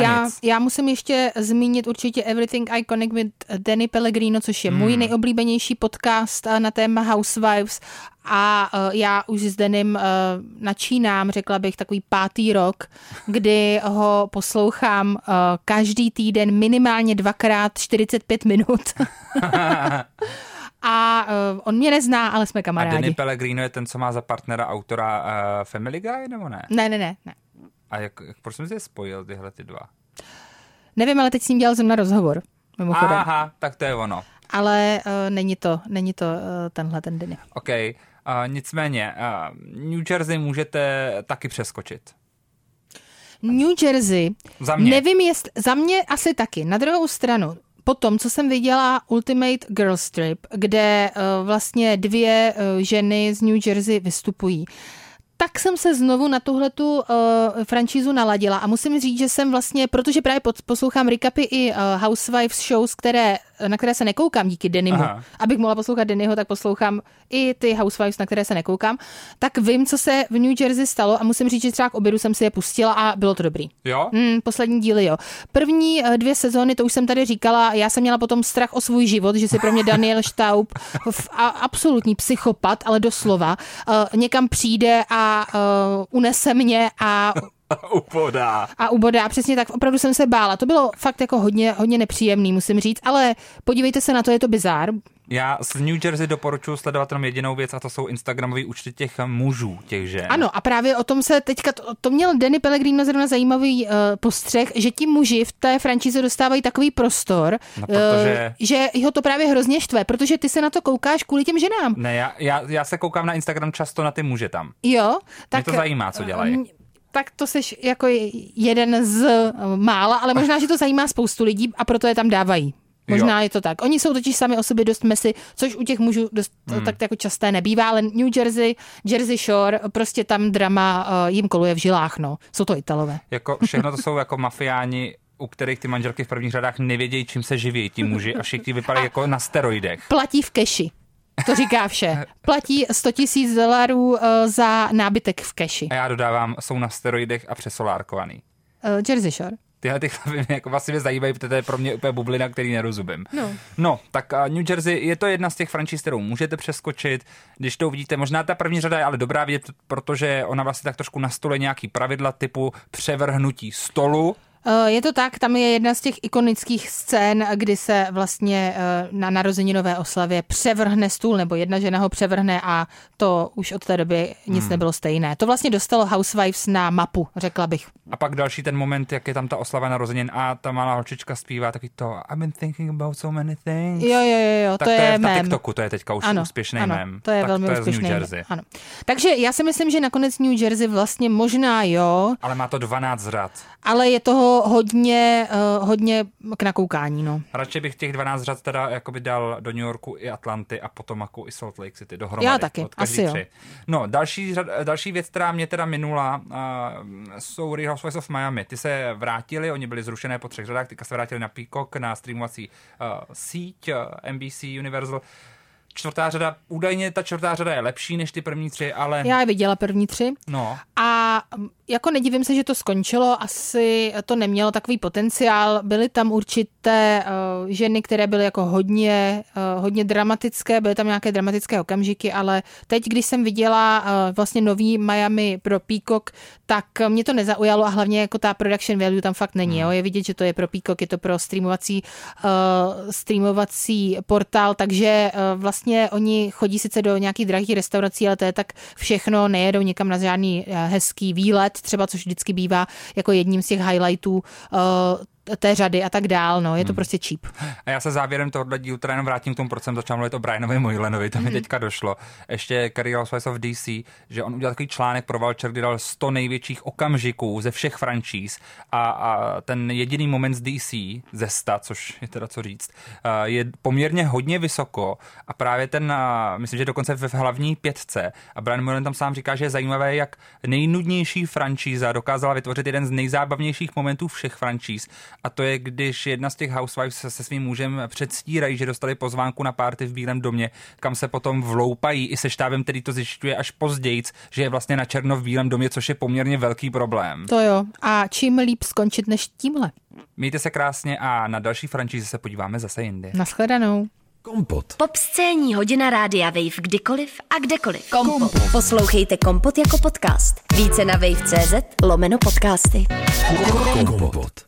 [SPEAKER 5] Já, já musím ještě zmínit určitě Everything Iconic with Danny Pellegrino, což je hmm. můj nejoblíbenější podcast na téma Housewives a uh, já už s Denim uh, načínám, řekla bych, takový pátý rok, kdy ho poslouchám uh, každý týden minimálně dvakrát 45 minut. A uh, on mě nezná, ale jsme kamarádi.
[SPEAKER 4] A Denny Pellegrino je ten, co má za partnera autora uh, Family Guy, nebo ne?
[SPEAKER 5] Ne, ne, ne. ne.
[SPEAKER 4] A jak, jak proč jsem si je spojil tyhle ty dva?
[SPEAKER 5] Nevím, ale teď s ním dělal jsem na rozhovor. Mimochodem.
[SPEAKER 4] Aha, tak to je ono.
[SPEAKER 5] Ale uh, není to, není to uh, tenhle ten Denny.
[SPEAKER 4] OK. Uh, nicméně, uh, New Jersey můžete taky přeskočit.
[SPEAKER 5] New Jersey,
[SPEAKER 4] za mě.
[SPEAKER 5] nevím, jestli, za mě asi taky. Na druhou stranu, po tom, co jsem viděla Ultimate Girl Trip, kde uh, vlastně dvě uh, ženy z New Jersey vystupují, tak jsem se znovu na tuhletu uh, franšízu naladila a musím říct, že jsem vlastně, protože právě poslouchám recapy i uh, Housewives shows, které na které se nekoukám díky Denimu, Aha. abych mohla poslouchat Dennyho, tak poslouchám i ty Housewives, na které se nekoukám, tak vím, co se v New Jersey stalo a musím říct, že třeba k obědu jsem si je pustila a bylo to dobrý.
[SPEAKER 4] Jo?
[SPEAKER 5] Hmm, poslední díly, jo. První eh, dvě sezóny, to už jsem tady říkala, já jsem měla potom strach o svůj život, že si pro mě Daniel Staub, a absolutní psychopat, ale doslova, uh, někam přijde a uh, unese mě a
[SPEAKER 4] a ubodá.
[SPEAKER 5] A ubodá, přesně tak, opravdu jsem se bála. To bylo fakt jako hodně, hodně nepříjemný, musím říct, ale podívejte se na to, je to bizár.
[SPEAKER 4] Já z New Jersey doporučuji sledovat jenom jedinou věc a to jsou Instagramové účty těch mužů, těch žen.
[SPEAKER 5] Ano, a právě o tom se teďka, to, to měl Danny Pellegrino zrovna zajímavý uh, postřeh, že ti muži v té franšíze dostávají takový prostor,
[SPEAKER 4] No, protože-
[SPEAKER 5] uh, že ho to právě hrozně štve, protože ty se na to koukáš kvůli těm ženám.
[SPEAKER 4] Ne, já, já, já se koukám na Instagram často na ty muže tam.
[SPEAKER 5] Jo, tak...
[SPEAKER 4] to zajímá, co dělají.
[SPEAKER 5] Tak to seš jako jeden z eh, mála, ale možná, že to zajímá spoustu lidí a proto je tam dávají. Možná
[SPEAKER 4] Jo.
[SPEAKER 5] je to tak. Oni jsou totiž sami o sobě dost mesy, což u těch mužů dost hmm. tak jako časté nebývá, ale New Jersey, Jersey Shore, prostě tam drama uh, jim koluje v žilách, no. Jsou to Italové.
[SPEAKER 4] Jako všechno to jsou jako mafiáni, u kterých ty manželky v prvních řadách nevědějí, čím se živí ti muži a všichni vypadají jako na steroidech.
[SPEAKER 5] Platí v keši. To říká vše. Platí 100 tisíc dolarů uh, za nábytek v keši.
[SPEAKER 4] A já dodávám, jsou na steroidech a přesolárkovaný.
[SPEAKER 5] Uh, Jersey Shore.
[SPEAKER 4] Tyhle ty chlapy mě jako vlastně zajímají, protože to je pro mě úplně bublina, který nerozumím.
[SPEAKER 5] No.
[SPEAKER 4] no, tak uh, New Jersey je to jedna z těch franšíz, kterou můžete přeskočit, když to uvidíte. Možná ta první řada je ale dobrá vidět, protože ona vlastně tak trošku nastoluje nějaký pravidla typu převrhnutí stolu,
[SPEAKER 5] Eh, Je to tak, tam je jedna z těch ikonických scén, kdy se vlastně eh, na narozeninové oslavě převrhne stůl, nebo jedna žena ho převrhne a to už od té doby nic hmm. nebylo stejné. To vlastně dostalo Housewives na mapu, řekla bych.
[SPEAKER 4] A pak další ten moment, jak je tam ta oslava narozenin a ta malá holčička zpívá taky to I've been thinking about so many things.
[SPEAKER 5] Jo, jo, jo, jo
[SPEAKER 4] tak
[SPEAKER 5] to, je,
[SPEAKER 4] na
[SPEAKER 5] mém.
[SPEAKER 4] TikToku, to je teďka už
[SPEAKER 5] ano,
[SPEAKER 4] úspěšný
[SPEAKER 5] ano,
[SPEAKER 4] mém.
[SPEAKER 5] To je
[SPEAKER 4] tak
[SPEAKER 5] velmi
[SPEAKER 4] to je
[SPEAKER 5] úspěšný.
[SPEAKER 4] z New Jersey.
[SPEAKER 5] Ano. Takže já si myslím, že nakonec New Jersey vlastně možná jo,
[SPEAKER 4] Ale má to 12 řad.
[SPEAKER 5] ale je toho hodně, uh, hodně k nakoukání. No.
[SPEAKER 4] Radši bych těch 12 řad teda jakoby dal do New Yorku i Atlanty a Potomacu i Salt Lake City dohromady.
[SPEAKER 5] Já taky, asi jo.
[SPEAKER 4] tři. No, další, řad, další věc, která mě teda minula, uh, jsou Real Housewives of Miami. Ty se vrátili, oni byli zrušené po třech řadách, teďka se vrátili na Peacock, na streamovací uh, síť uh, NBC Universal. Čtvrtá řada, údajně ta čtvrtá řada je lepší než ty první tři, ale
[SPEAKER 5] Já je viděla první tři.
[SPEAKER 4] no,
[SPEAKER 5] A jako nedivím se, že to skončilo, asi to nemělo takový potenciál. Byly tam určité uh, ženy, které byly jako hodně, uh, hodně dramatické, byly tam nějaké dramatické okamžiky, ale teď, když jsem viděla uh, vlastně nový Miami pro Peacock, tak mě to nezaujalo a hlavně jako ta production value tam fakt není. Jo? Je vidět, že to je pro Peacock, je to pro streamovací, uh, streamovací portál, takže uh, vlastně oni chodí sice do nějakých drahých restaurací, ale to je tak všechno, nejedou někam na žádný uh, hezký výlet, třeba což vždycky bývá jako jedním z těch highlightů uh, té řady a tak dál, no, je to prostě cheap.
[SPEAKER 4] A já se závěrem tohohle dílu teda jenom vrátím k tomu, proč jsem začal mluvit o Brianovi Moylenovi, to mi teďka došlo. Ještě Kerry Housewives of DC, že on udělal takový článek pro Vulture, kdy dal 100 největších okamžiků ze všech franšíz a, a ten jediný moment z DC, ze 100, což je teda co říct, je poměrně hodně vysoko a právě ten, myslím, že dokonce v hlavní pětce a Brian Moylan tam sám říká, že je zajímavé, jak nejnudnější franšíza dokázala vytvořit jeden z nejzábavnějších momentů všech franšíz a to je, když jedna z těch housewives se, se svým mužem předstírají, že dostali pozvánku na párty v Bílém domě, kam se potom vloupají i se štábem, který to zjišťuje až později, že je vlastně na černo v Bílém domě, což je poměrně velký problém.
[SPEAKER 5] To jo. A čím líp skončit než tímhle.
[SPEAKER 4] Mějte se krásně a na další franšíze se podíváme zase jindy.
[SPEAKER 5] Naschledanou.
[SPEAKER 1] Kompot.
[SPEAKER 2] Pop scéní hodina rádia Wave kdykoliv a kdekoliv. Kompot. Poslouchejte Kompot jako podcast. Více na wave.cz lomeno podcasty.
[SPEAKER 1] Kompot.